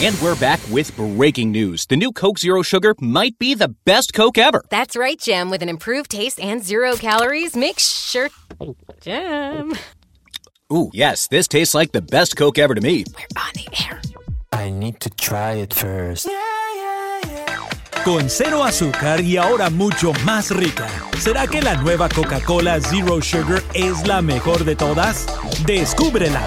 And we're back with breaking news. The new Coke Zero Sugar might be the best Coke ever. That's right, Jim. With an improved taste and zero calories, make sure. Jim. Ooh, yes, this tastes like the best Coke ever to me. We're on the air. I need to try it first. Con cero azúcar y ahora mucho más rica. ¿Será que la nueva Coca-Cola Zero Sugar es la mejor de todas? Descúbrela.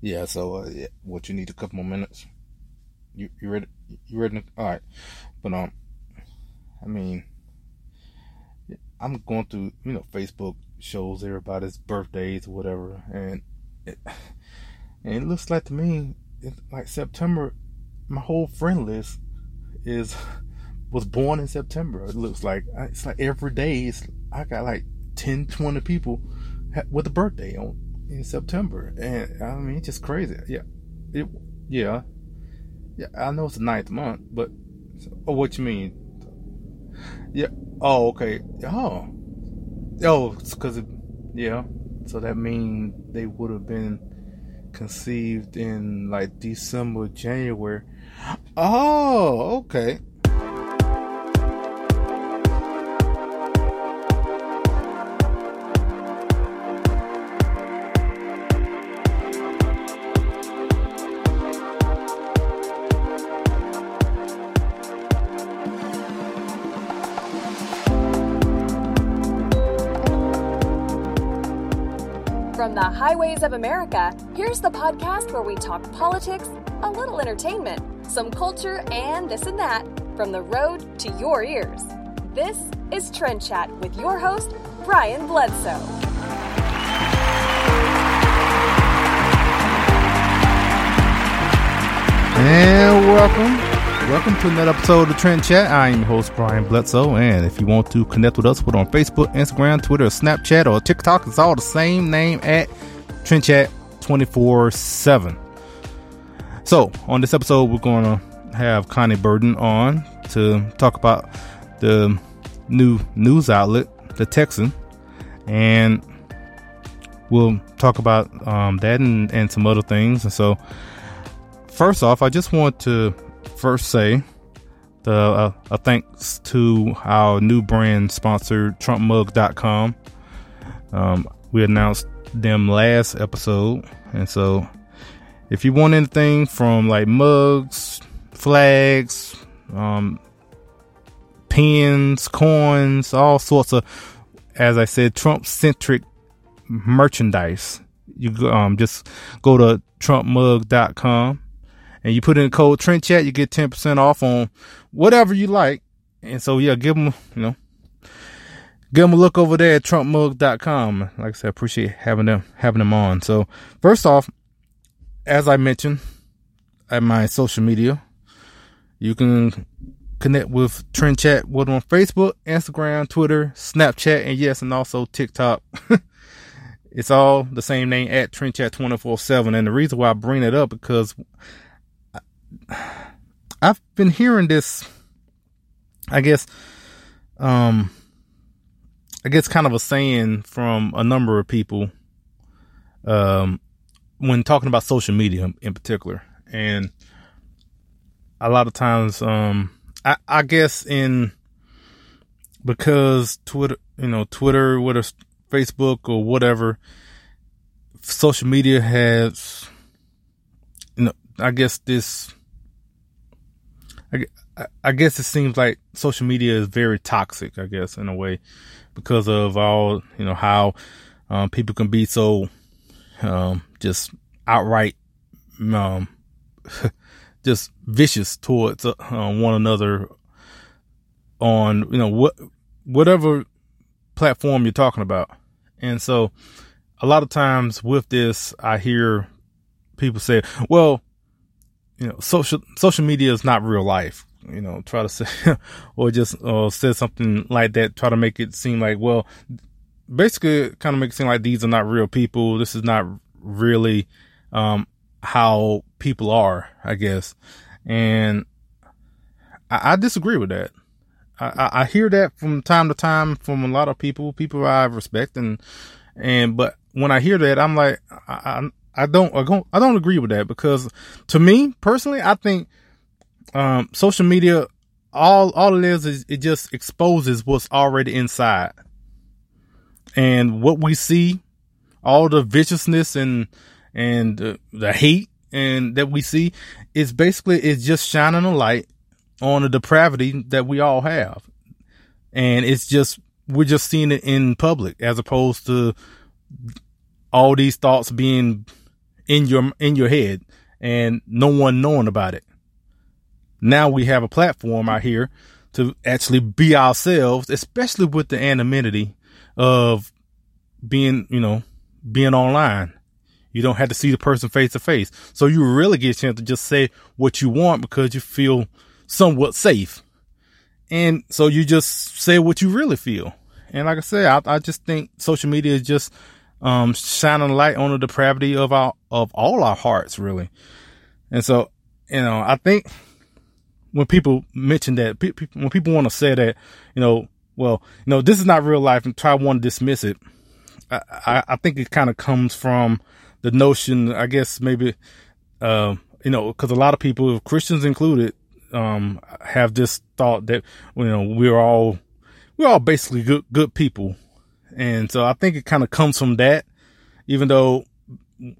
Yeah, so uh, yeah, what you need a couple more minutes. You you ready? You ready? All right, but um, I mean, I'm going through you know Facebook shows everybody's birthdays or whatever, and it, and it looks like to me it's like September. My whole friend list is was born in September. It looks like it's like every day. It's, I got like 10, 20 people with a birthday on in September, and I mean it's just crazy. Yeah, it yeah yeah. I know it's the ninth month, but oh, what you mean? Yeah. Oh, okay. Oh, oh, because yeah. So that means they would have been conceived in like December, January. Oh, okay. Of America, here's the podcast where we talk politics, a little entertainment, some culture, and this and that from the road to your ears. This is Trend Chat with your host, Brian Bledsoe. And welcome. Welcome to another episode of Trend Chat. I am your host, Brian Bledsoe. And if you want to connect with us, we're on Facebook, Instagram, Twitter, Snapchat, or TikTok. It's all the same name at Trend Chat 24 7. So, on this episode, we're going to have Connie Burden on to talk about the new news outlet, The Texan. And we'll talk about um, that and, and some other things. And so, first off, I just want to first say the uh, a thanks to our new brand sponsor, TrumpMug.com. Um, we announced them last episode, and so if you want anything from like mugs, flags, um, pins, coins, all sorts of, as I said, Trump centric merchandise, you um just go to TrumpMug.com and you put in the code Trend Chat, you get 10% off on whatever you like. And so, yeah, give them, you know, give them a look over there at trumpmug.com. Like I said, appreciate having them, having them on. So first off, as I mentioned at my social media, you can connect with Trend Chat on Facebook, Instagram, Twitter, Snapchat, and yes, and also TikTok. it's all the same name at Trend Chat 24 7. And the reason why I bring it up because I've been hearing this, I guess, um, I guess kind of a saying from a number of people, um, when talking about social media in particular. And a lot of times, um, I, I guess in, because Twitter, you know, Twitter, whether Facebook or whatever, social media has, you know, I guess this, I, I guess it seems like social media is very toxic, I guess, in a way, because of all, you know, how um, people can be so um, just outright um, just vicious towards uh, one another on, you know, what, whatever platform you're talking about. And so a lot of times with this, I hear people say, well, you know, social, social media is not real life, you know, try to say, or just, uh, say something like that, try to make it seem like, well, basically kind of make it seem like these are not real people. This is not really, um, how people are, I guess. And I, I disagree with that. I, I hear that from time to time from a lot of people, people I respect and, and, but when I hear that, I'm like, I, I, I don't, I don't, I don't agree with that because to me personally, I think, um, social media, all, all it is is it just exposes what's already inside and what we see, all the viciousness and, and uh, the hate and that we see is basically, it's just shining a light on the depravity that we all have. And it's just, we're just seeing it in public as opposed to all these thoughts being in your, in your head and no one knowing about it. Now we have a platform out here to actually be ourselves, especially with the anonymity of being, you know, being online. You don't have to see the person face to face. So you really get a chance to just say what you want because you feel somewhat safe. And so you just say what you really feel. And like I said, I, I just think social media is just, um, shining a light on the depravity of our, of all our hearts, really. And so, you know, I think when people mention that, when people want to say that, you know, well, you know, this is not real life and try want to dismiss it. I, I, I think it kind of comes from the notion, I guess maybe, uh, you know, cause a lot of people, Christians included, um, have this thought that, you know, we're all, we're all basically good, good people. And so I think it kind of comes from that, even though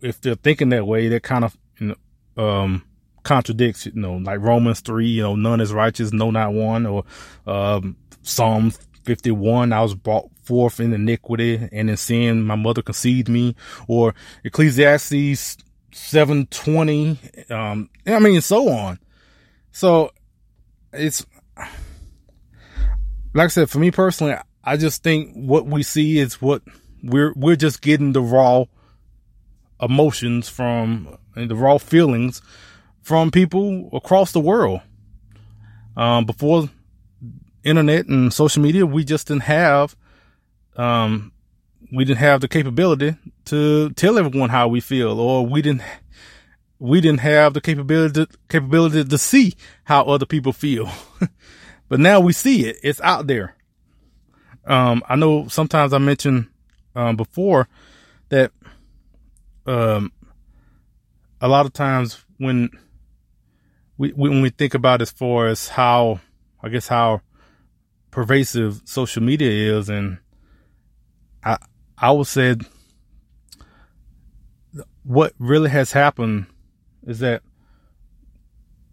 if they're thinking that way, that kind of, you know, um, contradicts, you know, like Romans 3, you know, none is righteous, no, not one, or, um, Psalm 51, I was brought forth in iniquity and in sin, my mother conceived me, or Ecclesiastes 720, um, I mean, so on. So it's like I said, for me personally, I just think what we see is what we're we're just getting the raw emotions from and the raw feelings from people across the world. Um, before internet and social media, we just didn't have um, we didn't have the capability to tell everyone how we feel, or we didn't we didn't have the capability capability to see how other people feel. but now we see it. It's out there. Um, I know sometimes I mentioned um, before that um, a lot of times when we when we think about as far as how I guess how pervasive social media is, and I I would say what really has happened is that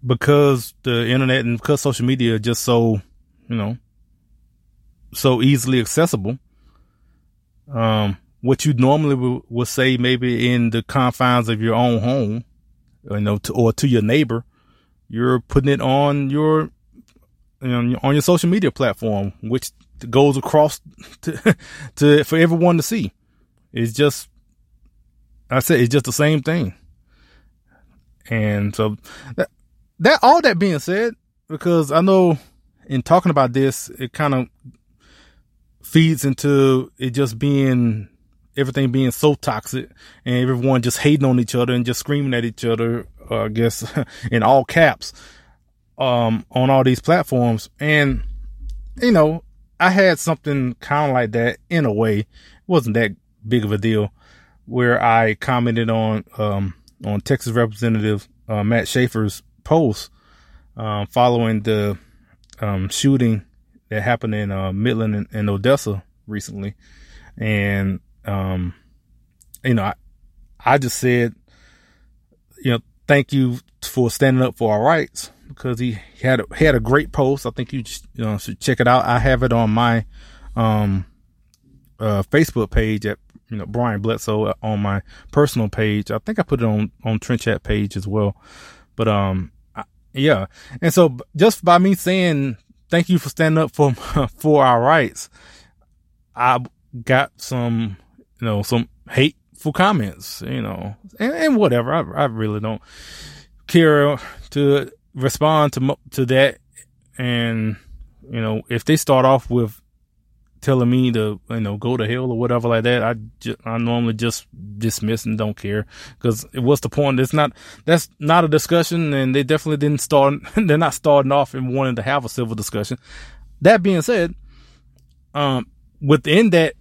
because the internet and because social media are just so, you know, so easily accessible, um, what you normally would, would say maybe in the confines of your own home, you know, to, or to your neighbor, you're putting it on your, you know, on your social media platform, which goes across to, to for everyone to see. It's just, I said, it's just the same thing. And so that, that, all that being said, because I know in talking about this, it kind of feeds into it just being everything being so toxic and everyone just hating on each other and just screaming at each other, uh, I guess in all caps, um, on all these platforms. And, you know, I had something kind of like that in a way. It wasn't that big of a deal where I commented on, um, on Texas Representative uh, Matt Schaefer's post um, following the um, shooting that happened in uh, Midland and, and, Odessa recently, and um, you know, I, I just said, you know, thank you for standing up for our rights because he had a, had a great post. I think you, just, you know, should check it out. I have it on my um, uh, Facebook page at you know Brian Bledsoe uh, on my personal page. I think I put it on on Trend Chat page as well. But um, I, yeah, and so just by me saying thank you for standing up for for our rights, I got some you know some hateful comments, you know, and, and whatever. I I really don't care to respond to to that, and you know if they start off with telling me to you know go to hell or whatever like that i just, i normally just dismiss and don't care. Because what's the point? It's not that's not a discussion and they definitely didn't start they're not starting off and wanting to have a civil discussion. That being said um within that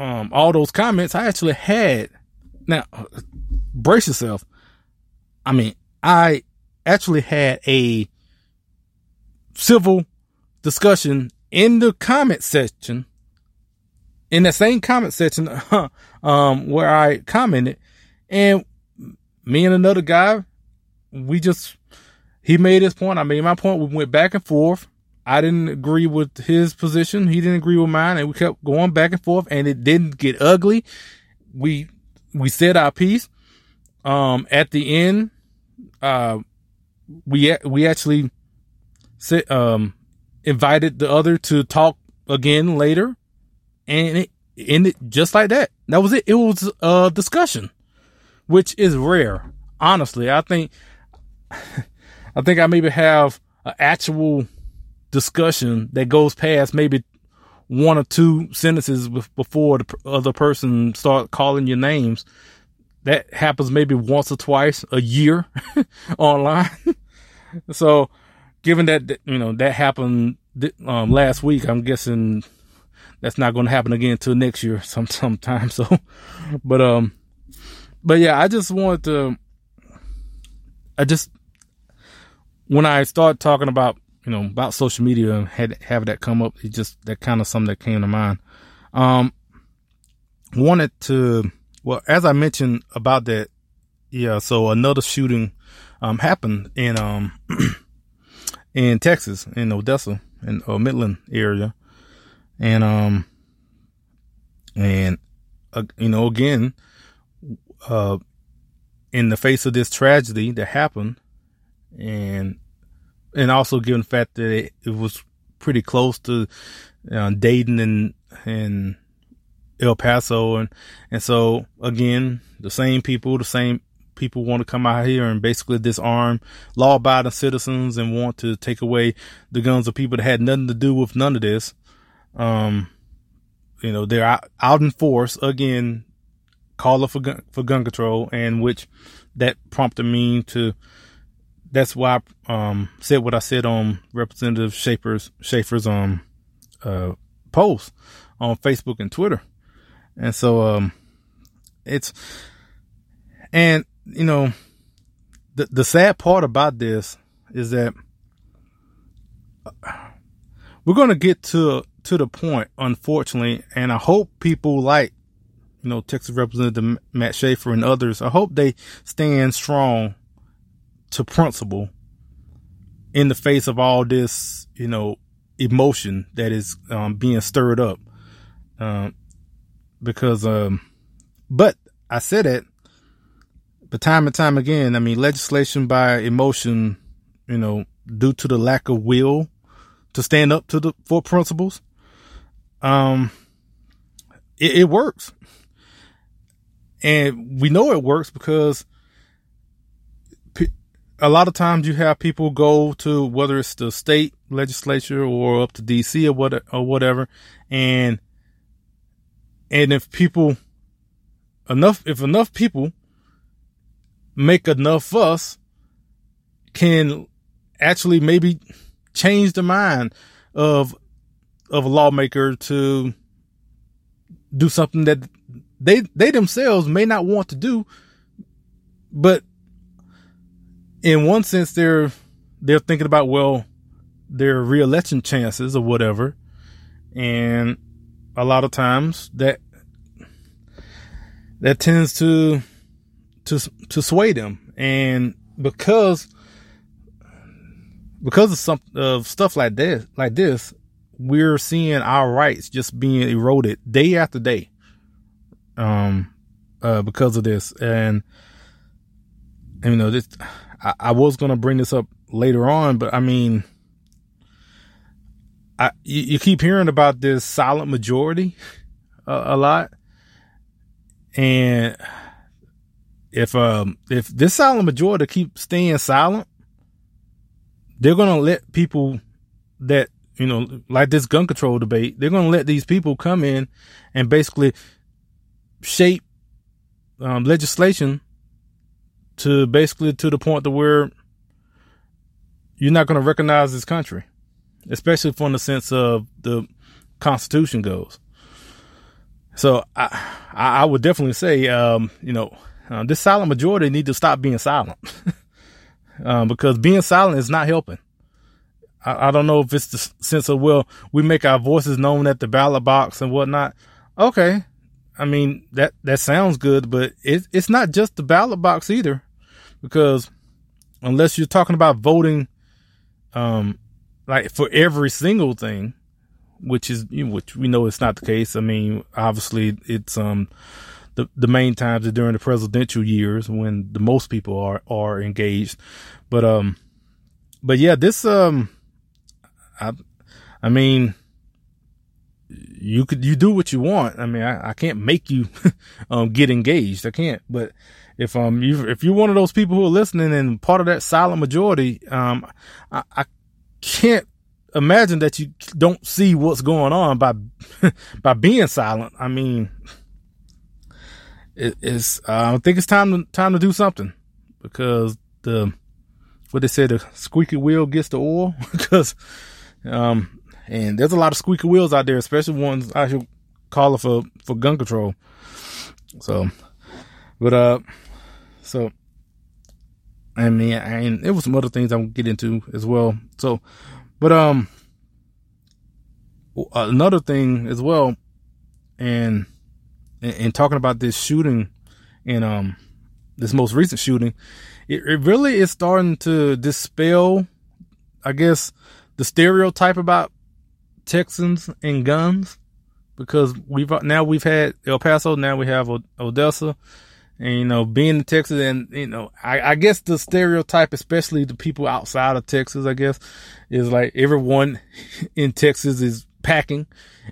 um all those comments i actually had now brace yourself i mean i actually had a civil discussion in the comment section, in that same comment section, um, where I commented, and me and another guy, we just, he made his point. I made my point. We went back and forth. I didn't agree with his position. He didn't agree with mine, and we kept going back and forth, and it didn't get ugly. We we said our piece. Um, at the end, uh, we we actually um invited the other to talk again later, and it ended just like that. That was it. It was a discussion, which is rare. Honestly, I think, I think I maybe have an actual discussion that goes past maybe one or two sentences before the other person start calling your names. That happens maybe once or twice a year online. so given that you know that happened um, last week, I'm guessing that's not going to happen again until next year, some sometime. So, but um, but yeah, I just wanted to. I just when I start talking about you know about social media and had have that come up, it just that kind of something that came to mind. Um, wanted to well as I mentioned about that, yeah. So another shooting um happened in um in Texas, in Odessa, in uh, Midland area, and um, and uh, you know, again, uh, in the face of this tragedy that happened, and and also given the fact that it, it was pretty close to uh, Dayton and and El Paso, and and so again, the same people, the same people want to come out here and basically disarm law abiding citizens and want to take away the guns of people that had nothing to do with none of this. Um, you know, they're out, out in force again, calling for gun, for gun control and which that prompted me to, that's why I, um, said what I said on Representative Schaefer's, Schaefer's, um, uh, post on Facebook and Twitter. And so, um, it's, and you know, the the sad part about this is that we're going to get to to the point, unfortunately, and I hope people like you know Texas Representative Matt Schaefer and others. I hope they stand strong to principle in the face of all this, you know, emotion that is um, being stirred up. Um, because, um, but I said it but time and time again, I mean, legislation by emotion, you know, due to the lack of will to stand up to the for principles, um, it, it works, and we know it works because a lot of times you have people go to whether it's the state legislature or up to DC or what or whatever, and and if people enough if enough people make enough fuss can actually maybe change the mind of of a lawmaker to do something that they they themselves may not want to do but in one sense they're they're thinking about well their reelection chances or whatever and a lot of times that that tends to to to sway them. And because because of some of stuff like this, like this, we're seeing our rights just being eroded day after day. Um, uh, because of this, and, and you know this, I, I was gonna bring this up later on, but I mean, I you, you keep hearing about this silent majority uh, a lot, and if um if this silent majority keep staying silent, they're gonna let people that you know like this gun control debate. They're gonna let these people come in and basically shape um, legislation to basically to the point to where you're not going to recognize this country, especially from the sense of the Constitution goes. So I, I would definitely say, um, you know, uh, this silent majority need to stop being silent um, because being silent is not helping. I, I, don't know if it's the sense of, well, we make our voices known at the ballot box and whatnot. Okay. I mean, that, that sounds good, but it, it's not just the ballot box either because unless you're talking about voting, um, like for every single thing, which is, which we know it's not the case. I mean, obviously it's, um, the, the main times are during the presidential years when the most people are, are engaged. But, um, but yeah, this, um, I, I mean, you could, you do what you want. I mean, I, I can't make you, um, get engaged. I can't, but if, um, you, if you're one of those people who are listening and part of that silent majority, um, I, I can't imagine that you don't see what's going on by, by being silent. I mean, it, it's uh, I think it's time to time to do something because the what they say the squeaky wheel gets the oil because um and there's a lot of squeaky wheels out there, especially ones I should call it for for gun control. So, but uh, so I mean, I, and it was some other things I'm get into as well. So, but um, another thing as well, and and, talking about this shooting and um this most recent shooting, it, it really is starting to dispel, I guess, the stereotype about Texans and guns because we've now we've had El Paso, now we have Odessa, and you know, being in Texas, and you know, I, I, guess the stereotype, especially the people outside of Texas, I guess, is like everyone in Texas is packing.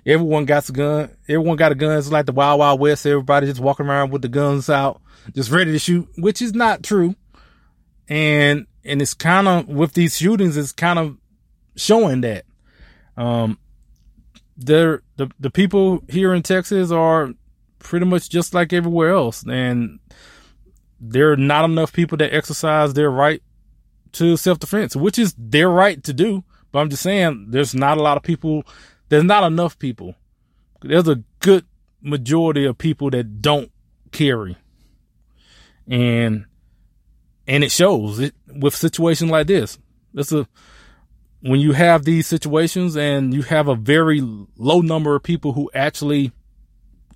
Everyone got a gun. Everyone got a gun. It's like the Wild Wild West. Everybody just walking around with the guns out, just ready to shoot, which is not true. And, and it's kind of, with these shootings, it's kind of showing that, um, there the, the people here in Texas are pretty much just like everywhere else. And there are not enough people that exercise their right to self defense, which is their right to do. But I'm just saying there's not a lot of people there's not enough people. There's a good majority of people that don't carry. And and it shows it with situations like this. That's a when you have these situations and you have a very low number of people who actually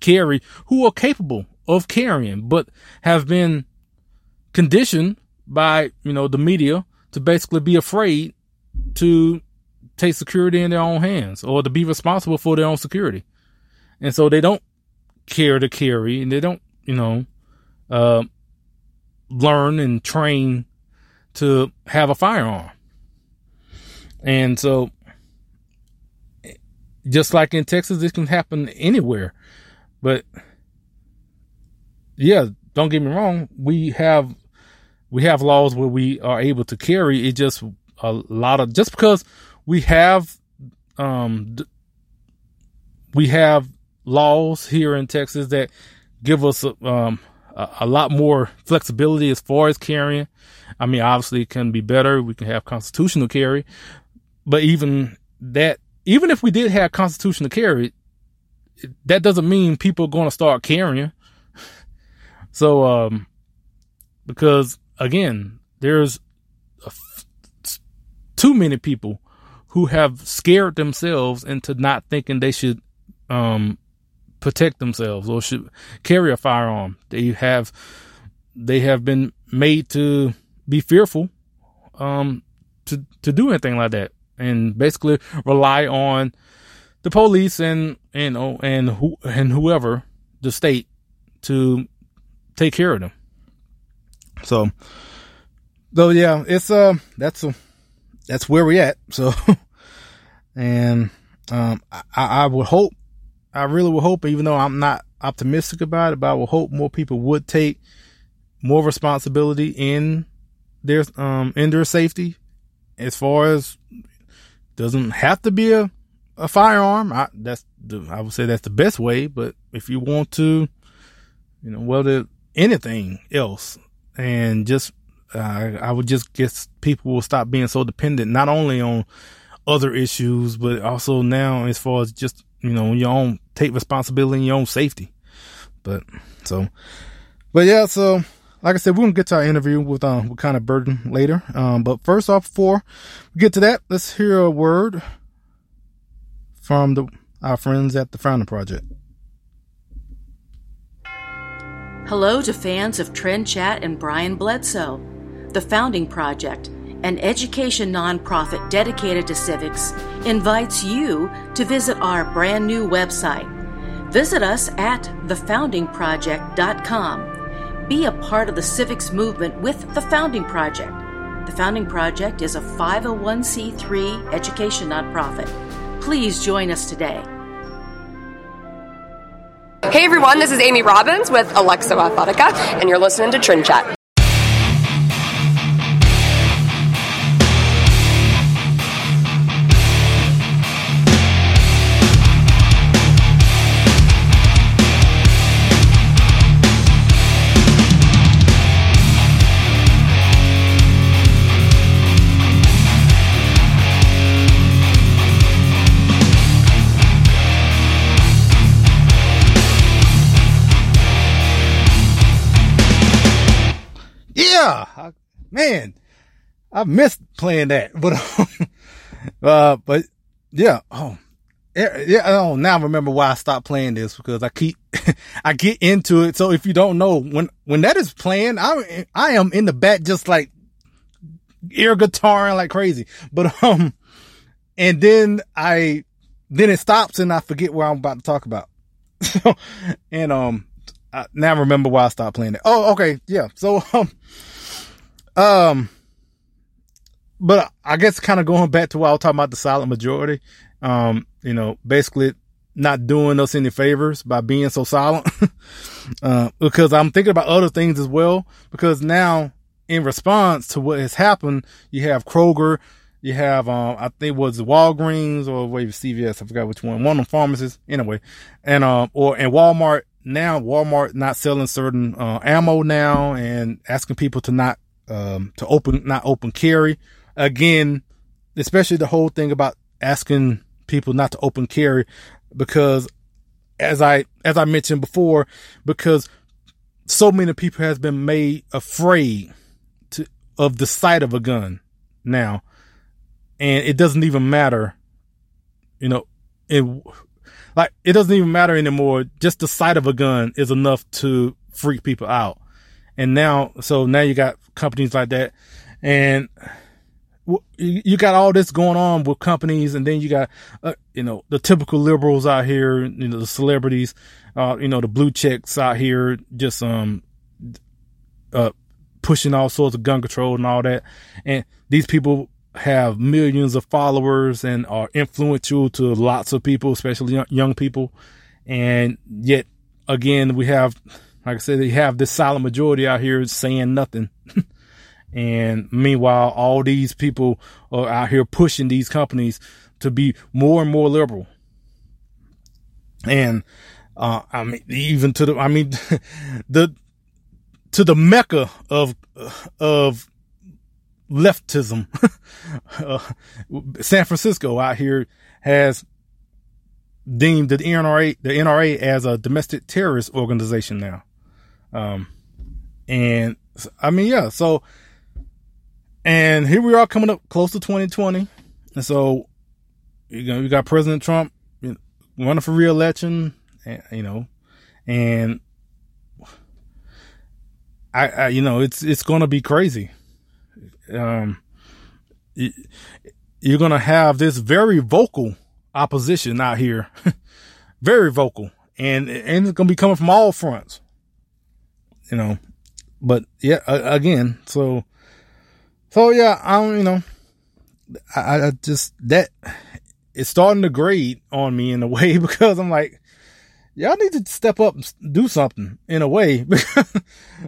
carry, who are capable of carrying, but have been conditioned by, you know, the media to basically be afraid to take security in their own hands or to be responsible for their own security. And so they don't care to carry and they don't, you know, uh, learn and train to have a firearm. And so, just like in Texas, this can happen anywhere. But yeah, don't get me wrong. We have, we have laws where we are able to carry. It just a lot of, just because we have um we have laws here in Texas that give us um a, a lot more flexibility as far as carrying. I mean, obviously it can be better. We can have constitutional carry, but even that, even if we did have constitutional carry, that doesn't mean people are going to start carrying. So, um, because again, there's too many people who have scared themselves into not thinking they should um, protect themselves or should carry a firearm. They have they have been made to be fearful um, to to do anything like that, and basically rely on the police and and oh, and who and whoever the state to take care of them. So, though, yeah, it's uh, that's a that's where we're at. So, and um, I, I would hope, I really would hope, even though I'm not optimistic about it, but I would hope more people would take more responsibility in their um in their safety as far as doesn't have to be a a firearm. I, that's the, I would say that's the best way. But if you want to, you know, whether anything else, and just uh, I would just guess people will stop being so dependent not only on other issues, but also now as far as just you know your own take responsibility in your own safety. But so, but yeah, so like I said, we're gonna get to our interview with um with Connie Burden later. Um, but first off, before we get to that, let's hear a word from the our friends at the Founding Project. Hello to fans of Trend Chat and Brian Bledsoe. The Founding Project, an education nonprofit dedicated to civics, invites you to visit our brand new website. Visit us at thefoundingproject.com. Be a part of the civics movement with the Founding Project. The Founding Project is a 501c3 education nonprofit. Please join us today. Hey everyone, this is Amy Robbins with Alexo Athletica, and you're listening to Trend Chat. Man, I missed playing that, but uh, but yeah, oh, yeah, oh, now I remember why I stopped playing this because I keep, I get into it. So if you don't know, when, when that is playing, I, I am in the back just like air guitaring like crazy. But, um, and then I, then it stops and I forget what I'm about to talk about. So, and, um, I now remember why I stopped playing it. Oh, okay. Yeah. So, um, um, but I guess kind of going back to what I was talking about the silent majority, um, you know, basically not doing us any favors by being so silent. uh, because I'm thinking about other things as well. Because now, in response to what has happened, you have Kroger, you have, um, I think it was Walgreens or wait, CVS, I forgot which one, one of the pharmacies, anyway, and, um, or, and Walmart now Walmart not selling certain uh, ammo now and asking people to not um, to open not open carry again, especially the whole thing about asking people not to open carry because as I as I mentioned before, because so many people has been made afraid to of the sight of a gun now, and it doesn't even matter, you know, it like it doesn't even matter anymore. Just the sight of a gun is enough to freak people out. And now, so now you got companies like that, and you got all this going on with companies, and then you got, uh, you know, the typical liberals out here, you know, the celebrities, uh, you know, the blue checks out here, just um, uh, pushing all sorts of gun control and all that, and these people have millions of followers and are influential to lots of people, especially young people. And yet again, we have, like I said, they have this silent majority out here saying nothing. And meanwhile, all these people are out here pushing these companies to be more and more liberal. And, uh, I mean, even to the, I mean, the, to the mecca of, of leftism. uh, San Francisco out here has deemed the NRA the NRA as a domestic terrorist organization now. Um, and I mean, yeah, so and here we are coming up close to 2020, and so you know you got President Trump running for reelection, and, you know, and I, I you know it's it's going to be crazy. Um, you're going to have this very vocal opposition out here, very vocal, and and it's going to be coming from all fronts, you know. But yeah, again, so so yeah, I don't, you know, I, I just that it's starting to grade on me in a way because I'm like, y'all need to step up and do something in a way because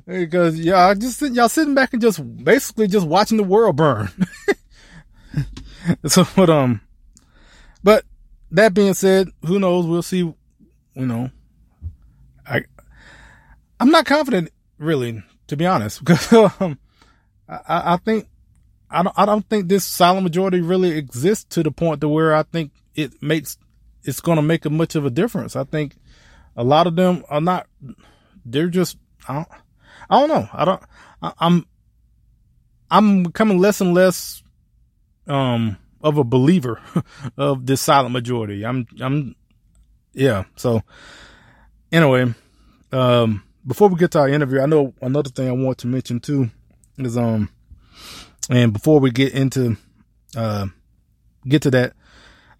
because y'all just y'all sitting back and just basically just watching the world burn. so, but um, but that being said, who knows? We'll see. You know, I I'm not confident really, to be honest, because um, I, I think I don't I don't think this silent majority really exists to the point to where I think it makes it's going to make a much of a difference. I think a lot of them are not. They're just I don't, I don't know. I don't. I, I'm I'm becoming less and less um of a believer of this silent majority. I'm I'm yeah. So anyway, um before we get to our interview, I know another thing I want to mention too is um and before we get into uh get to that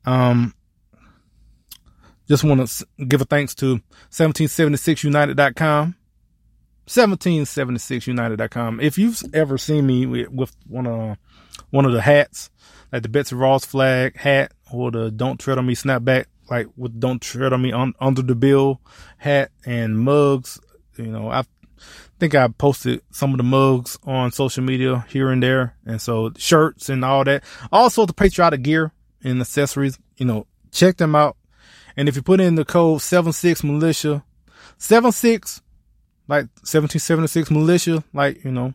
um just want to give a thanks to 1776united.com 1776united.com if you've ever seen me with, with one of one of the hats like the Betsy Ross flag hat or the Don't Tread on Me snapback, like with Don't Tread on Me on, under the bill hat and mugs. You know, I think I posted some of the mugs on social media here and there. And so shirts and all that. Also the patriotic gear and accessories, you know, check them out. And if you put in the code 76 militia, 76, like 1776 militia, like, you know,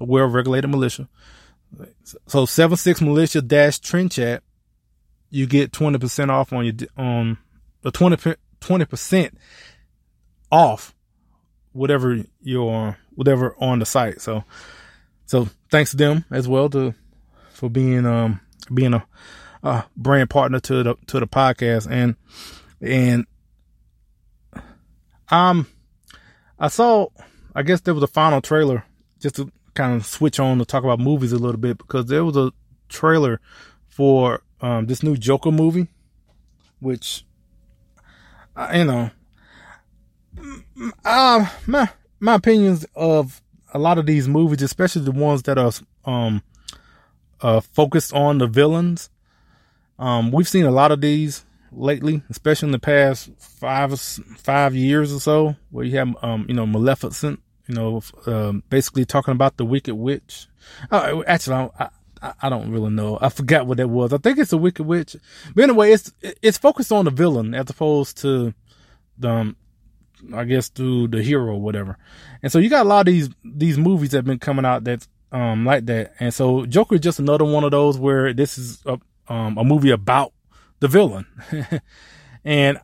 a well regulated militia, so seven six militia dash trend chat, you get twenty percent off on your um, on the 20 percent off whatever your whatever on the site. So so thanks to them as well to for being um being a, a brand partner to the to the podcast and and um I saw I guess there was a final trailer just to kind of switch on to talk about movies a little bit because there was a trailer for um, this new Joker movie, which you know, uh, my my opinions of a lot of these movies, especially the ones that are um uh focused on the villains. Um, we've seen a lot of these lately, especially in the past five five years or so, where you have um you know Maleficent you know, um, basically talking about the Wicked Witch. Uh, actually, I, I, I, don't really know. I forgot what that was. I think it's the Wicked Witch. But anyway, it's it's focused on the villain as opposed to the, um, I guess, through the hero or whatever. And so you got a lot of these these movies that have been coming out that's um like that. And so Joker is just another one of those where this is a um a movie about the villain. and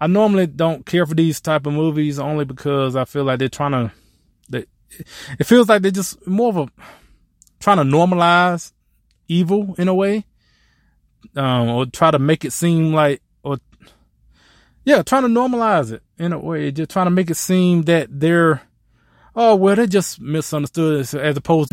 I normally don't care for these type of movies only because I feel like they're trying to, they, it feels like they're just more of a, trying to normalize evil in a way, um, or try to make it seem like, yeah, trying to normalize it in a way, just trying to make it seem that they're, oh, well, they just misunderstood as opposed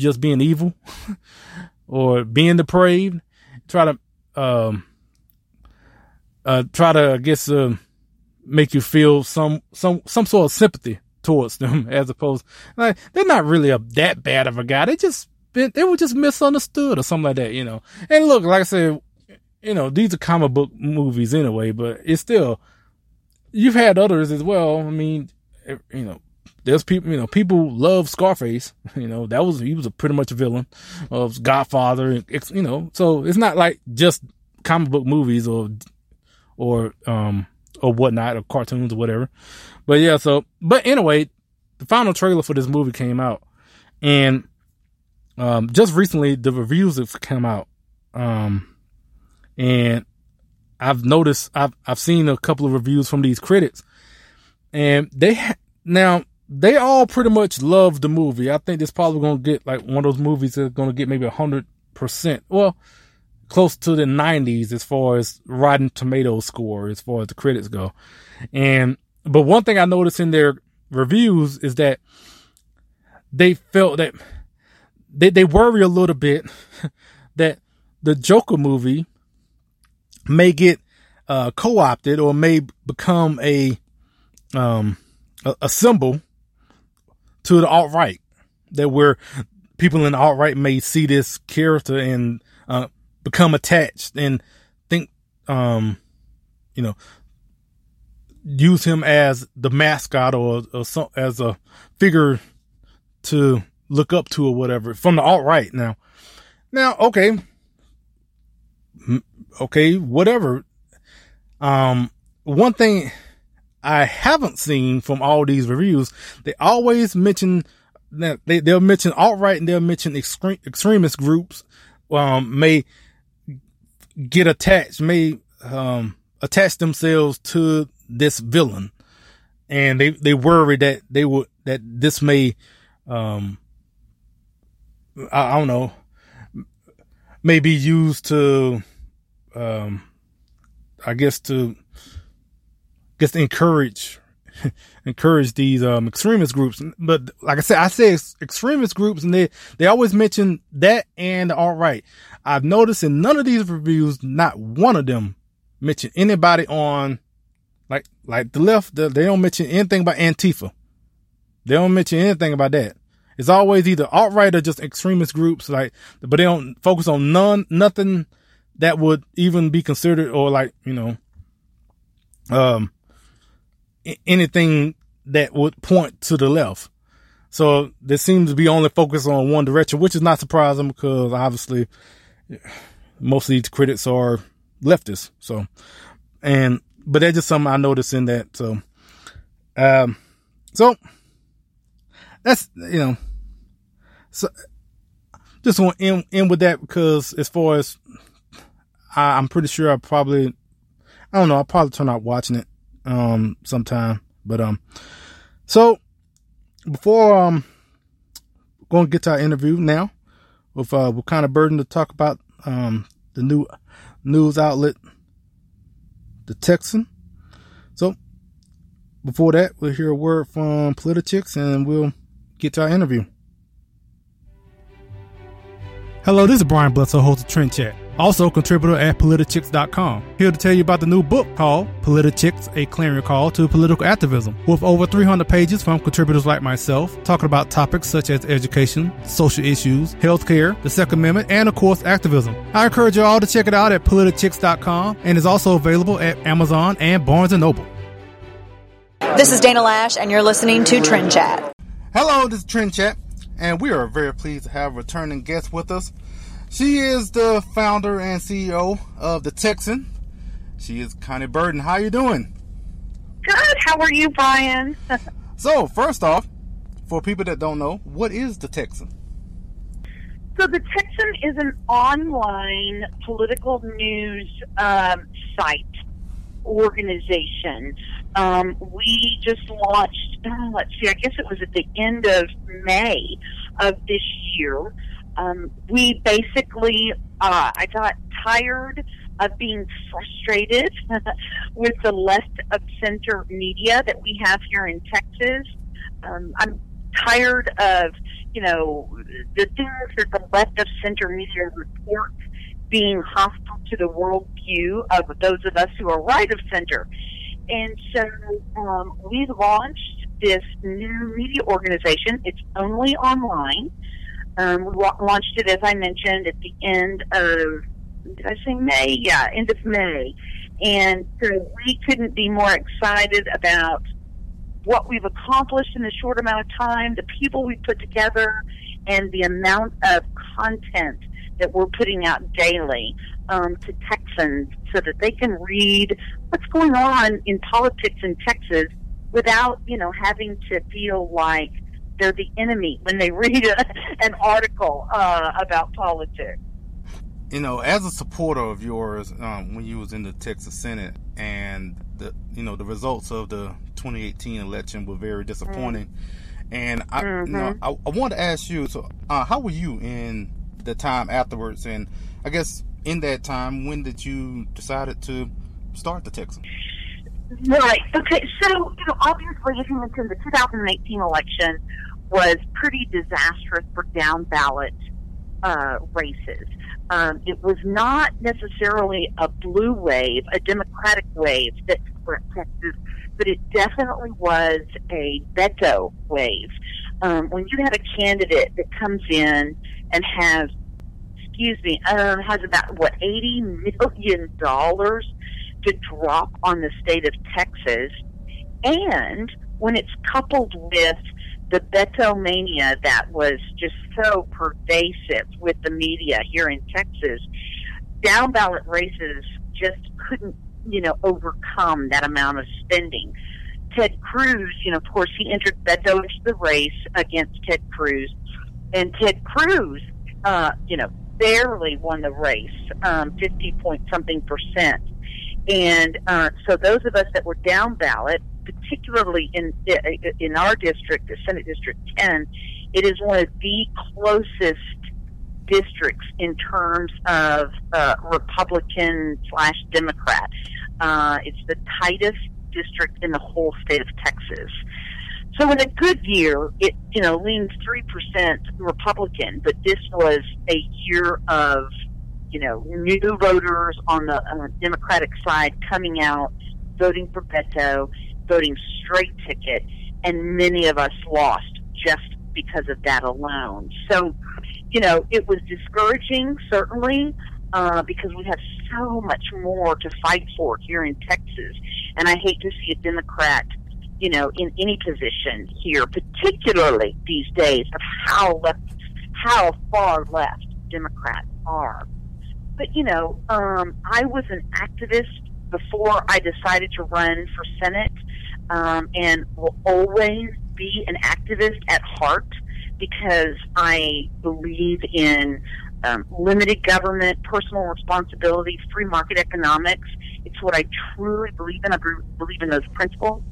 Just being evil or being depraved, try to um uh try to I guess uh, make you feel some some some sort of sympathy towards them as opposed like they're not really a, that bad of a guy. They just been they were just misunderstood or something like that, you know. And look, like I said, you know, these are comic book movies anyway, but it's still you've had others as well. I mean, you know, there's people, you know, people love Scarface. You know, that was he was a pretty much a villain of Godfather. You know, so it's not like just comic book movies or or um or whatnot or cartoons or whatever. But yeah, so but anyway, the final trailer for this movie came out, and um just recently the reviews have come out, um, and I've noticed I've I've seen a couple of reviews from these critics, and they ha- now they all pretty much love the movie. I think this probably gonna get like one of those movies that's gonna get maybe a hundred percent. Well, close to the nineties as far as Rotten Tomatoes score, as far as the critics go. And but one thing I noticed in their reviews is that they felt that they they worry a little bit that the Joker movie may get uh, co-opted or may become a um a, a symbol to the alt right that where people in the alt right may see this character and uh, become attached and think, um, you know, use him as the mascot or, or as a figure to look up to or whatever from the alt right. Now, now, okay, okay, whatever. Um, one thing I haven't seen from all these reviews, they always mention that they, they'll mention alt right and they'll mention extreme, extremist groups, um, may get attached, may, um, attach themselves to this villain. And they, they worry that they would, that this may, um, I, I don't know, may be used to, um, I guess to just encourage encourage these um, extremist groups. But like I said, I say extremist groups, and they they always mention that and all right. I've noticed in none of these reviews, not one of them mention anybody on like like the left. They don't mention anything about Antifa. They don't mention anything about that. It's always either alt right or just extremist groups, like, but they don't focus on none, nothing that would even be considered or like, you know, um, anything that would point to the left. So there seems to be only focus on one direction, which is not surprising because obviously most of these critics are leftists. So, and, but that's just something I noticed in that. So, um, so that's, you know, so just want to end, end with that because as far as I, I'm pretty sure I probably, I don't know, I'll probably turn out watching it um, sometime. But, um, so before, um, going to get to our interview now with, uh, we're Connie Burden to talk about, um, the new news outlet, the Texan. So before that, we'll hear a word from Politichicks and we'll get to our interview. Hello, this is Brian Bledsoe, host of Trend Chat also contributor at politichicks.com. Here to tell you about the new book called Politichicks, a clarion call to political activism, with over 300 pages from contributors like myself, talking about topics such as education, social issues, healthcare, the Second Amendment, and of course, activism. I encourage you all to check it out at politichicks.com and is also available at Amazon and Barnes & Noble. This is Dana Lash, and you're listening to Trend Chat. Hello, this is Trend Chat, and we are very pleased to have returning guests with us. She is the founder and CEO of the Texan. She is Connie Burden. How are you doing? Good. How are you, Brian? so, first off, for people that don't know, what is the Texan? So, the Texan is an online political news um, site organization. Um, we just launched, oh, let's see, I guess it was at the end of May of this year um, we basically, uh, I got tired of being frustrated with the left of center media that we have here in Texas. Um, I'm tired of, you know, the things that the left of center media reports being hostile to the worldview of those of us who are right of center. And so um, we launched this new media organization. It's only online. Um, we wa- launched it, as I mentioned, at the end of, did I say May? Yeah, end of May. And so we couldn't be more excited about what we've accomplished in a short amount of time, the people we put together, and the amount of content that we're putting out daily um, to Texans so that they can read what's going on in politics in Texas without, you know, having to feel like they're the enemy when they read a, an article uh, about politics. You know, as a supporter of yours, um, when you was in the Texas Senate, and the you know the results of the 2018 election were very disappointing, mm. and I, mm-hmm. you know, mm-hmm. I, I wanted to ask you, so uh, how were you in the time afterwards, and I guess in that time, when did you decided to start the Texan? Right. Okay. So, you know, obviously, as you mentioned, the 2018 election was pretty disastrous for down ballot uh, races. Um, it was not necessarily a blue wave, a Democratic wave that Texas, but it definitely was a Beto wave. Um, when you have a candidate that comes in and has, excuse me, um, has about what eighty million dollars to drop on the state of Texas, and when it's coupled with the Beto mania that was just so pervasive with the media here in Texas, down ballot races just couldn't, you know, overcome that amount of spending. Ted Cruz, you know, of course, he entered Beto into the race against Ted Cruz, and Ted Cruz, uh, you know, barely won the race, um, 50 point something percent. And uh, so those of us that were down ballot, particularly in in our district, the Senate District 10, it is one of the closest districts in terms of uh, Republican slash Democrat. Uh, it's the tightest district in the whole state of Texas. So in a good year, it you know leans three percent Republican, but this was a year of you know new voters on the uh, Democratic side coming out, voting for Beto, voting straight ticket, and many of us lost just because of that alone. So, you know, it was discouraging, certainly, uh, because we have so much more to fight for here in Texas. And I hate to see a Democrat, you know, in any position here, particularly these days of how left, how far left Democrats are. But, you know, um, I was an activist before I decided to run for Senate um, and will always be an activist at heart because I believe in um, limited government, personal responsibility, free market economics. It's what I truly believe in. I believe in those principles.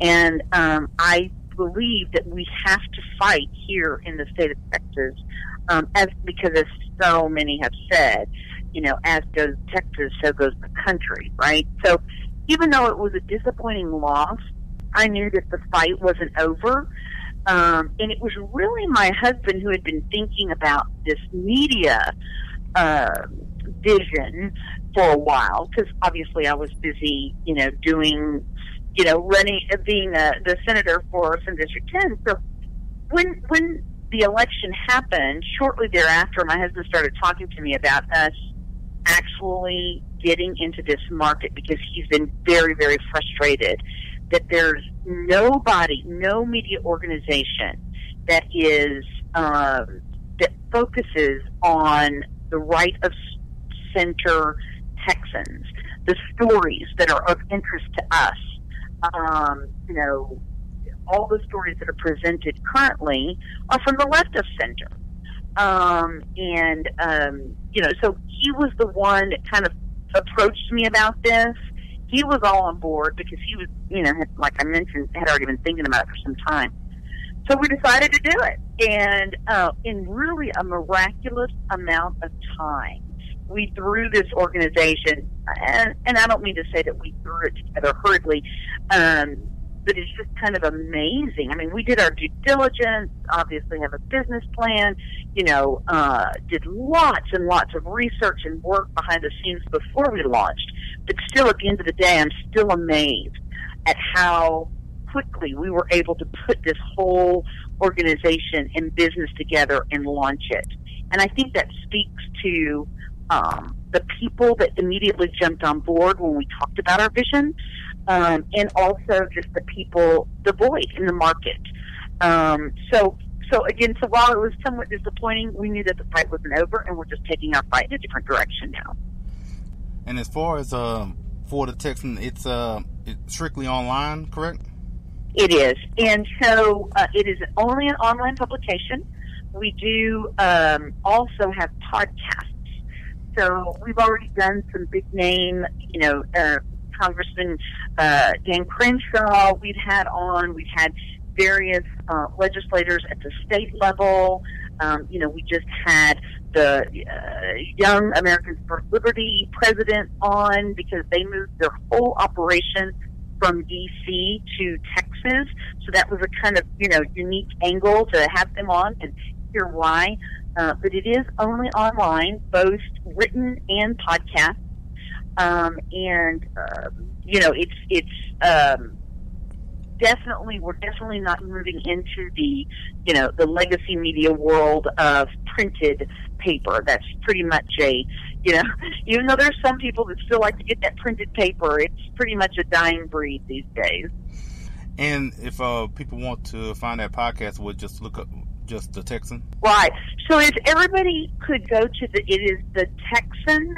And um, I believe that we have to fight here in the state of Texas, um, as because as so many have said, you know, as goes Texas, so goes the country, right? So even though it was a disappointing loss, I knew that the fight wasn't over. Um, and it was really my husband who had been thinking about this media uh, vision for a while because obviously I was busy, you know, doing, you know, running, being a, the senator for Senate District 10. So when when the election happened, shortly thereafter, my husband started talking to me about us actually getting into this market because he's been very, very frustrated that there's nobody, no media organization that is um, that focuses on the right of center Texans, the stories that are of interest to us. Um, you know, all the stories that are presented currently are from the left of center. Um, and, um, you know, so he was the one that kind of approached me about this he was all on board because he was, you know, had, like I mentioned, had already been thinking about it for some time. So we decided to do it, and uh, in really a miraculous amount of time, we threw this organization, and, and I don't mean to say that we threw it together hurriedly, um, but it's just kind of amazing. I mean, we did our due diligence, obviously have a business plan, you know, uh, did lots and lots of research and work behind the scenes before we launched. But still, at the end of the day, I'm still amazed at how quickly we were able to put this whole organization and business together and launch it. And I think that speaks to um, the people that immediately jumped on board when we talked about our vision, um, and also just the people, the void in the market. Um, so, so again, so while it was somewhat disappointing, we knew that the fight wasn't over, and we're just taking our fight in a different direction now. And as far as um, for the Texan, it's uh, it's strictly online, correct? It is, and so uh, it is only an online publication. We do um, also have podcasts. So we've already done some big name, you know, uh, Congressman uh, Dan Crenshaw. We've had on. We've had various uh, legislators at the state level. Um, you know, we just had the uh, Young Americans for Liberty president on because they moved their whole operation from DC to Texas. So that was a kind of, you know, unique angle to have them on and hear why. Uh, but it is only online, both written and podcast. Um, and, uh, you know, it's, it's, um, definitely we're definitely not moving into the you know the legacy media world of printed paper. That's pretty much a you know even though there's some people that still like to get that printed paper it's pretty much a dying breed these days. And if uh, people want to find that podcast would just look up just the texan. Right. So if everybody could go to the it is the texan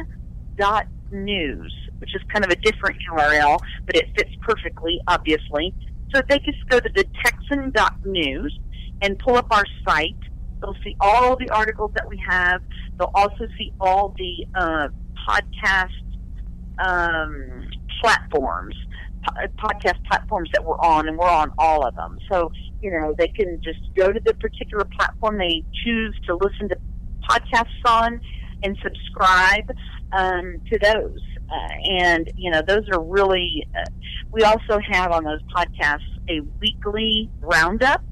dot news which is kind of a different url but it fits perfectly obviously so they just go to the Texan dot news and pull up our site. They'll see all the articles that we have. They'll also see all the uh, podcast um, platforms, po- podcast platforms that we're on, and we're on all of them. So, you know, they can just go to the particular platform they choose to listen to podcasts on and subscribe um, to those. Uh, and you know those are really uh, we also have on those podcasts a weekly roundup.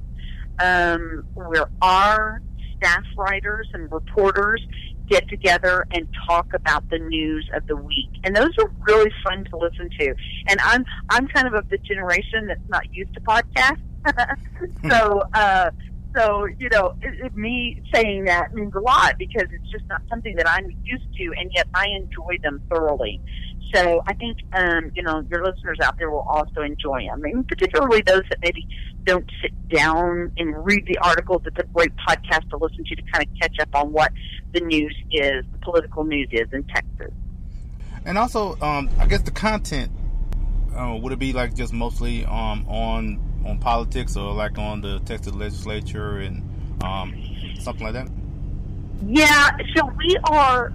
Um, where our staff writers and reporters get together and talk about the news of the week. And those are really fun to listen to. And i'm i'm kind of of the generation that's not used to podcasts. So uh so you know it, it, me saying that means a lot because it's just not something that i'm used to and yet i enjoy them thoroughly so I think um, you know your listeners out there will also enjoy them, and particularly those that maybe don't sit down and read the articles. It's a great podcast to listen to to kind of catch up on what the news is, the political news is in Texas. And also, um, I guess the content uh, would it be like just mostly um, on on politics or like on the Texas legislature and um, something like that? Yeah, so we are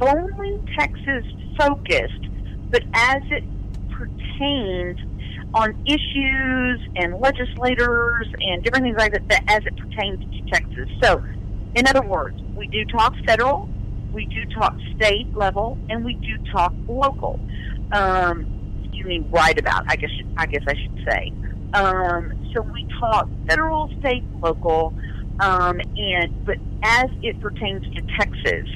only Texas focused but as it pertains on issues and legislators and different things like that, as it pertains to Texas. So, in other words, we do talk federal, we do talk state level, and we do talk local. Um, you mean right about? I guess I guess I should say. Um, so we talk federal, state, local, um, and but as it pertains to Texas,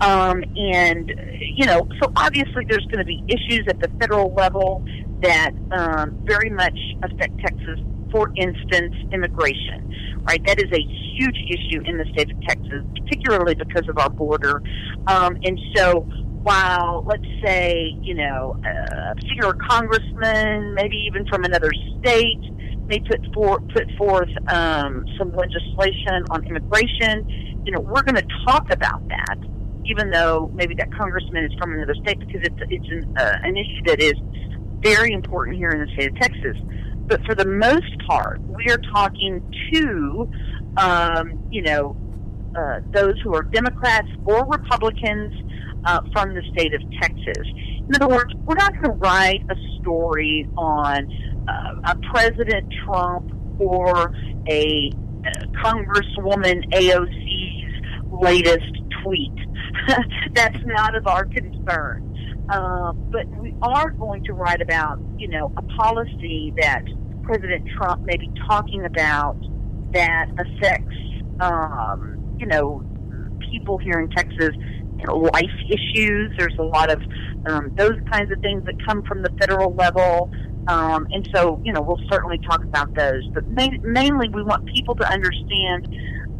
um, and, you know, so obviously there's going to be issues at the federal level that um, very much affect Texas. For instance, immigration, right? That is a huge issue in the state of Texas, particularly because of our border. Um, and so while, let's say, you know, a particular congressman, maybe even from another state, may put, for, put forth um, some legislation on immigration, you know, we're going to talk about that even though maybe that congressman is from another state, because it's it's an, uh, an issue that is very important here in the state of Texas. But for the most part, we are talking to, um, you know, uh, those who are Democrats or Republicans uh, from the state of Texas. In other words, we're not going to write a story on uh, a President Trump or a uh, Congresswoman AOC's latest tweet that's not of our concern. Uh, but we are going to write about, you know, a policy that President Trump may be talking about that affects, um, you know, people here in Texas, life issues. There's a lot of um, those kinds of things that come from the federal level. Um, and so, you know, we'll certainly talk about those. But main, mainly, we want people to understand,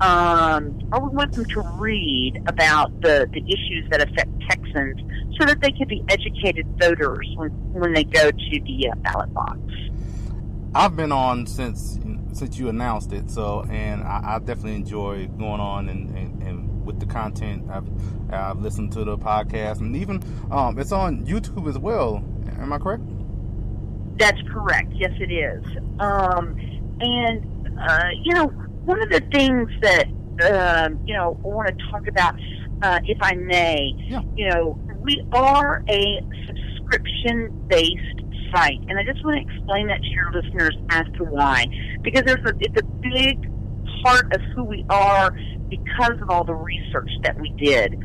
um, or we want them to read about the, the issues that affect Texans so that they can be educated voters when, when they go to the uh, ballot box. I've been on since since you announced it, so and I, I definitely enjoy going on and, and, and, with the content. I've I've listened to the podcast and even um, it's on YouTube as well. Am I correct? That's correct. Yes, it is. Um, and uh, you know, one of the things that uh, you know I want to talk about, uh, if I may, yeah. you know, we are a subscription-based site, and I just want to explain that to your listeners as to why, because there's a it's a big part of who we are because of all the research that we did.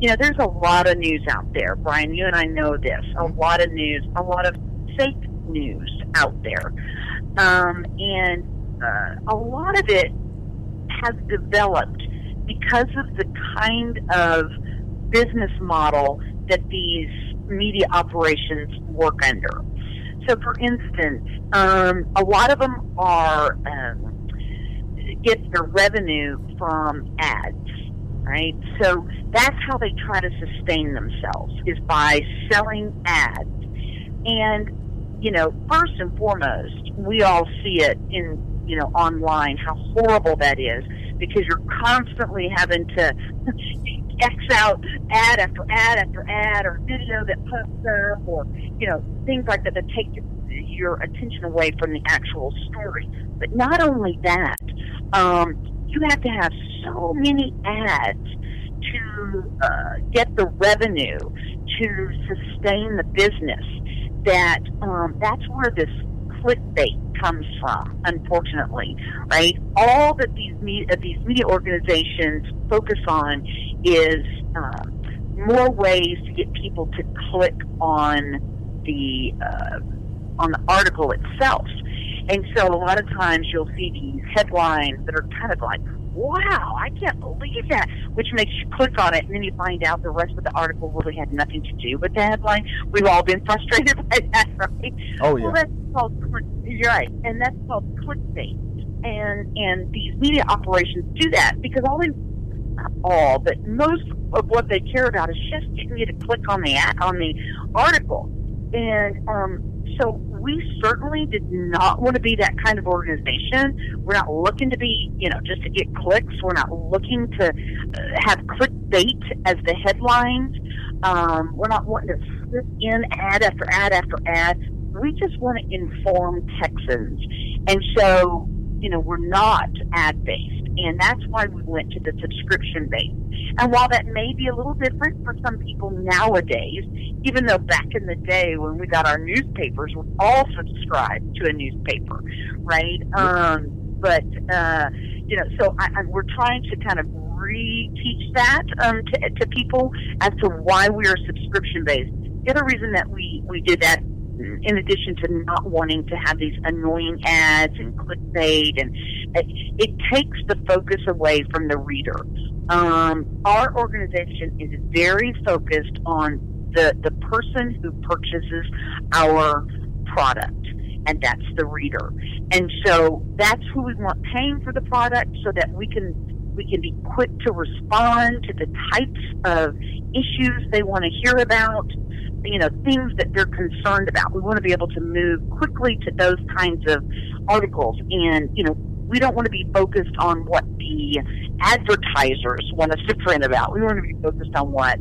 You know, there's a lot of news out there, Brian. You and I know this. A lot of news, a lot of fake news out there. Um, and uh, a lot of it has developed because of the kind of business model that these media operations work under. So, for instance, um, a lot of them are um, get their revenue from ads, right? So that's how they try to sustain themselves is by selling ads. And you know, first and foremost, we all see it in, you know, online, how horrible that is because you're constantly having to X out ad after ad after ad or video that pops up or, you know, things like that that take your attention away from the actual story. But not only that, um, you have to have so many ads to uh, get the revenue to sustain the business that um, that's where this clickbait comes from, unfortunately, right? All that these media, these media organizations focus on is um, more ways to get people to click on the uh, on the article itself. And so a lot of times you'll see these headlines that are kind of like, wow, I can't believe that, which makes you click on it, and then you find out the rest of the article really had nothing to do with the headline. We've all been frustrated by that, right? Oh, yeah. Well, that's called you're right, and that's called clickbait. And and these media operations do that because all they not all, but most of what they care about is just getting you to click on the on the article. And um, so we certainly did not want to be that kind of organization. We're not looking to be, you know, just to get clicks. We're not looking to uh, have clickbait as the headlines. Um, we're not wanting to slip in ad after ad after ad. We just want to inform Texans. And so, you know, we're not ad based. And that's why we went to the subscription base. And while that may be a little different for some people nowadays, even though back in the day when we got our newspapers, we all subscribed to a newspaper, right? Um, but, uh, you know, so I, I, we're trying to kind of re-teach that um, to, to people as to why we are subscription based. The other reason that we, we did that in addition to not wanting to have these annoying ads and clickbait, and it, it takes the focus away from the reader. Um, our organization is very focused on the the person who purchases our product, and that's the reader. And so that's who we want paying for the product, so that we can we can be quick to respond to the types of issues they want to hear about you know, things that they're concerned about. We want to be able to move quickly to those kinds of articles. And, you know, we don't want to be focused on what the advertisers want us to print about. We want to be focused on what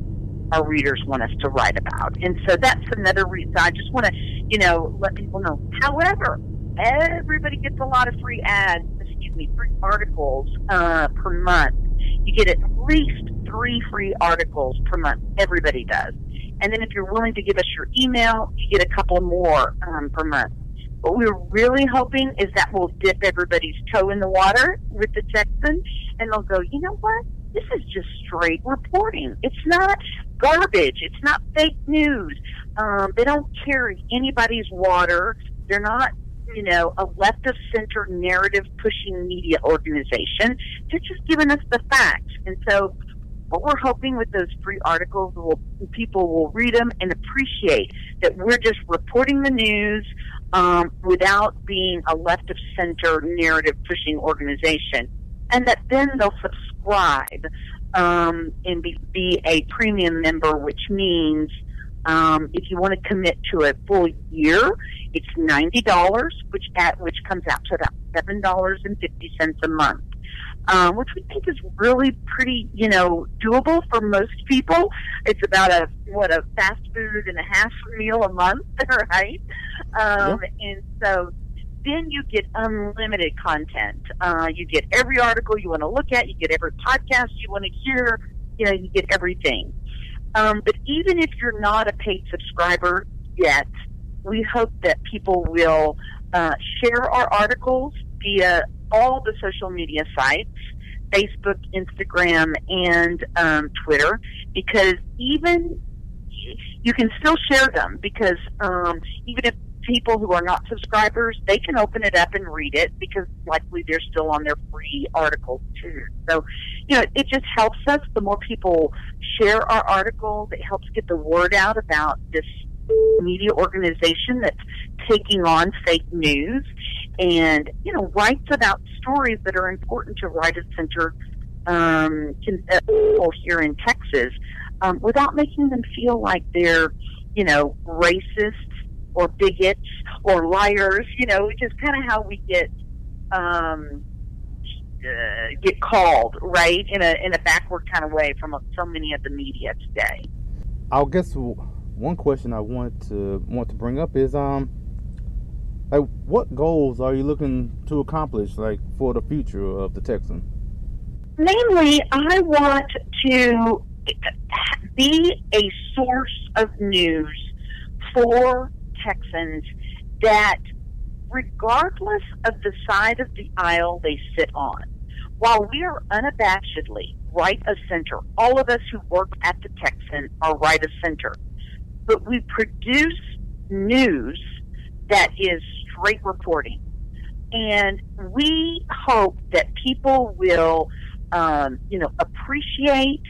our readers want us to write about. And so that's another reason. I just want to, you know, let people know. However, everybody gets a lot of free ads, excuse me, free articles uh, per month. You get at least three free articles per month. Everybody does. And then if you're willing to give us your email, you get a couple more um, per month. What we're really hoping is that we'll dip everybody's toe in the water with the Texan, and they'll go, you know what? This is just straight reporting. It's not garbage. It's not fake news. Um, they don't carry anybody's water. They're not, you know, a left of center narrative pushing media organization. They're just giving us the facts. And so what we're hoping with those free articles will people will read them and appreciate that we're just reporting the news um, without being a left of center narrative pushing organization, and that then they'll subscribe um, and be, be a premium member, which means um, if you want to commit to a full year, it's ninety dollars, which at which comes out to about seven dollars and fifty cents a month. Um, which we think is really pretty, you know, doable for most people. It's about a what a fast food and a half meal a month, right? Um, And so then you get unlimited content. Uh, you get every article you want to look at. You get every podcast you want to hear. You know, you get everything. Um, but even if you're not a paid subscriber yet, we hope that people will uh, share our articles via all the social media sites Facebook, Instagram, and um, Twitter because even you can still share them because um, even if people who are not subscribers, they can open it up and read it because likely they're still on their free articles too. So, you know, it just helps us. The more people share our articles, it helps get the word out about this media organization that's taking on fake news and, you know, writes about stories that are important to writer center um, people here in Texas um, without making them feel like they're, you know, racist or bigots or liars, you know, which is kind of how we get um, uh, get called, right, in a in a backward kind of way from so many of the media today. I guess one question I want to want to bring up is um like what goals are you looking to accomplish like for the future of the Texan? Namely, I want to be a source of news for Texans that, regardless of the side of the aisle they sit on, while we are unabashedly right of center, all of us who work at the Texan are right of center, but we produce news that is straight reporting. And we hope that people will, um, you know, appreciate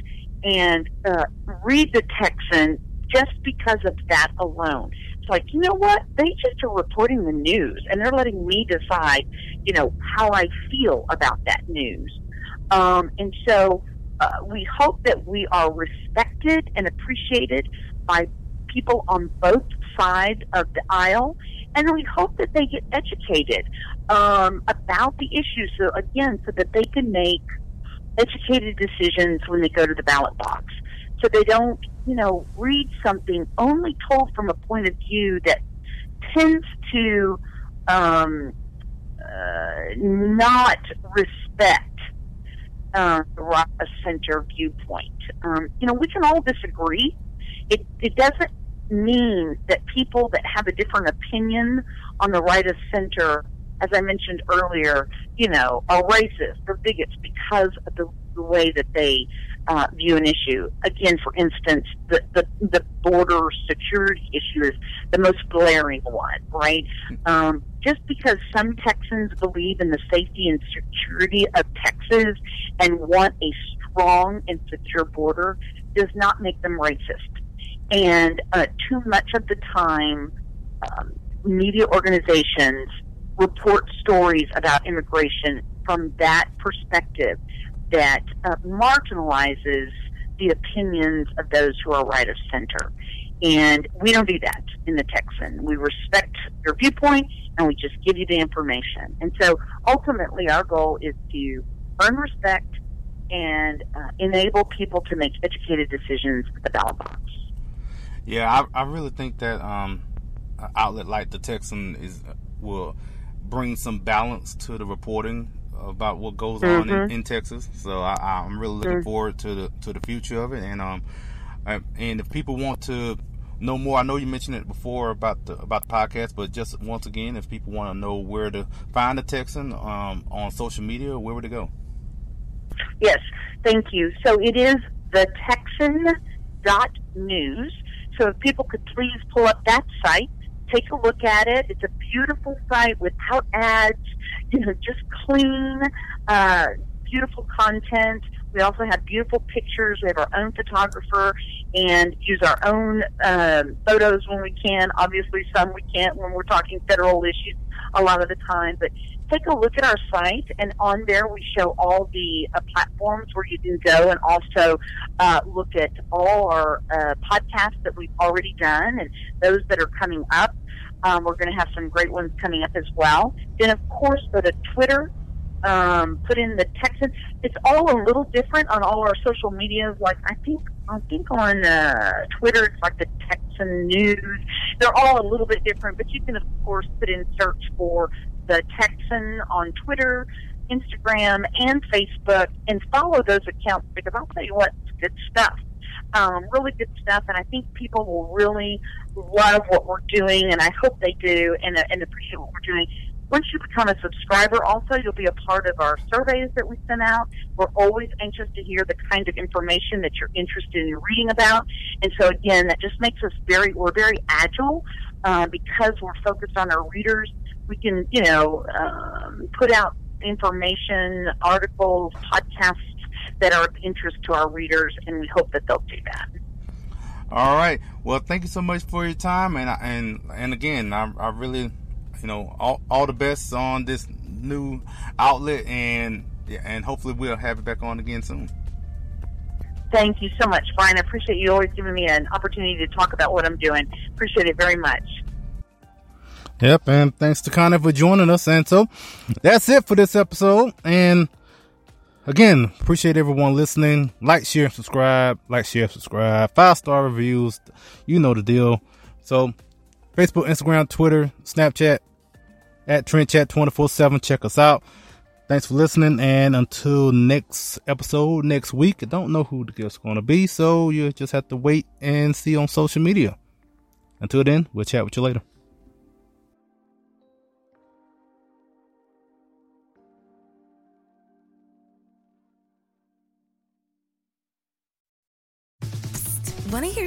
and uh, read the Texan just because of that alone. It's like, you know what? They just are reporting the news and they're letting me decide, you know, how I feel about that news. Um, and so uh, we hope that we are respected and appreciated by people on both sides of the aisle. And we hope that they get educated um, about the issues. So, again, so that they can make educated decisions when they go to the ballot box. So they don't you know, read something only told from a point of view that tends to um, uh, not respect uh, the center viewpoint. Um, you know, we can all disagree. It, it doesn't mean that people that have a different opinion on the right of center, as I mentioned earlier, you know, are racist or bigots because of the, the way that they uh, view an issue. Again, for instance, the, the, the border security issue is the most glaring one, right? Um, just because some Texans believe in the safety and security of Texas and want a strong and secure border does not make them racist. And uh, too much of the time, um, media organizations report stories about immigration from that perspective that uh, marginalizes the opinions of those who are right of center. And we don't do that in the Texan. We respect your viewpoint and we just give you the information. And so ultimately, our goal is to earn respect and uh, enable people to make educated decisions at the ballot box. Yeah, I, I really think that um, an outlet like the Texan is will bring some balance to the reporting about what goes on mm-hmm. in, in, Texas. So I, am really looking mm-hmm. forward to the to the future of it. And um, and if people want to know more, I know you mentioned it before about the about the podcast, but just once again, if people want to know where to find the Texan um, on social media, where would they go? Yes, thank you. So it is the Texan dot news. So if people could please pull up that site, take a look at it. It's a beautiful site without ads you know, just clean, uh, beautiful content. We also have beautiful pictures. We have our own photographer and use our own um, photos when we can. Obviously, some we can't when we're talking federal issues a lot of the time. But take a look at our site, and on there we show all the uh, platforms where you can go, and also uh, look at all our uh, podcasts that we've already done and those that are coming up. Um, we're going to have some great ones coming up as well. Then, of course, go to Twitter um, put in the Texan. It's all a little different on all our social medias. Like I think, I think on uh, Twitter, it's like the Texan News. They're all a little bit different, but you can of course put in search for the Texan on Twitter, Instagram, and Facebook, and follow those accounts because I'll tell you what, it's good stuff. Um, really good stuff, and I think people will really love what we're doing, and I hope they do, and, uh, and appreciate what we're doing once you become a subscriber, also, you'll be a part of our surveys that we send out. We're always anxious to hear the kind of information that you're interested in reading about. And so, again, that just makes us very, we're very agile uh, because we're focused on our readers. We can, you know, um, put out information, articles, podcasts that are of interest to our readers, and we hope that they'll do that. All right. Well, thank you so much for your time, and and and again, I, I really you know, all, all the best on this new outlet, and and hopefully we'll have it back on again soon. Thank you so much, Brian. I appreciate you always giving me an opportunity to talk about what I'm doing. Appreciate it very much. Yep, and thanks to Connie for joining us. And so that's it for this episode. And again, appreciate everyone listening. Like, share, subscribe. Like, share, subscribe. Five star reviews. You know the deal. So, Facebook, Instagram, Twitter, Snapchat, at Trend Chat 24 7. Check us out. Thanks for listening. And until next episode next week, I don't know who the guest's going to be. So you just have to wait and see on social media. Until then, we'll chat with you later.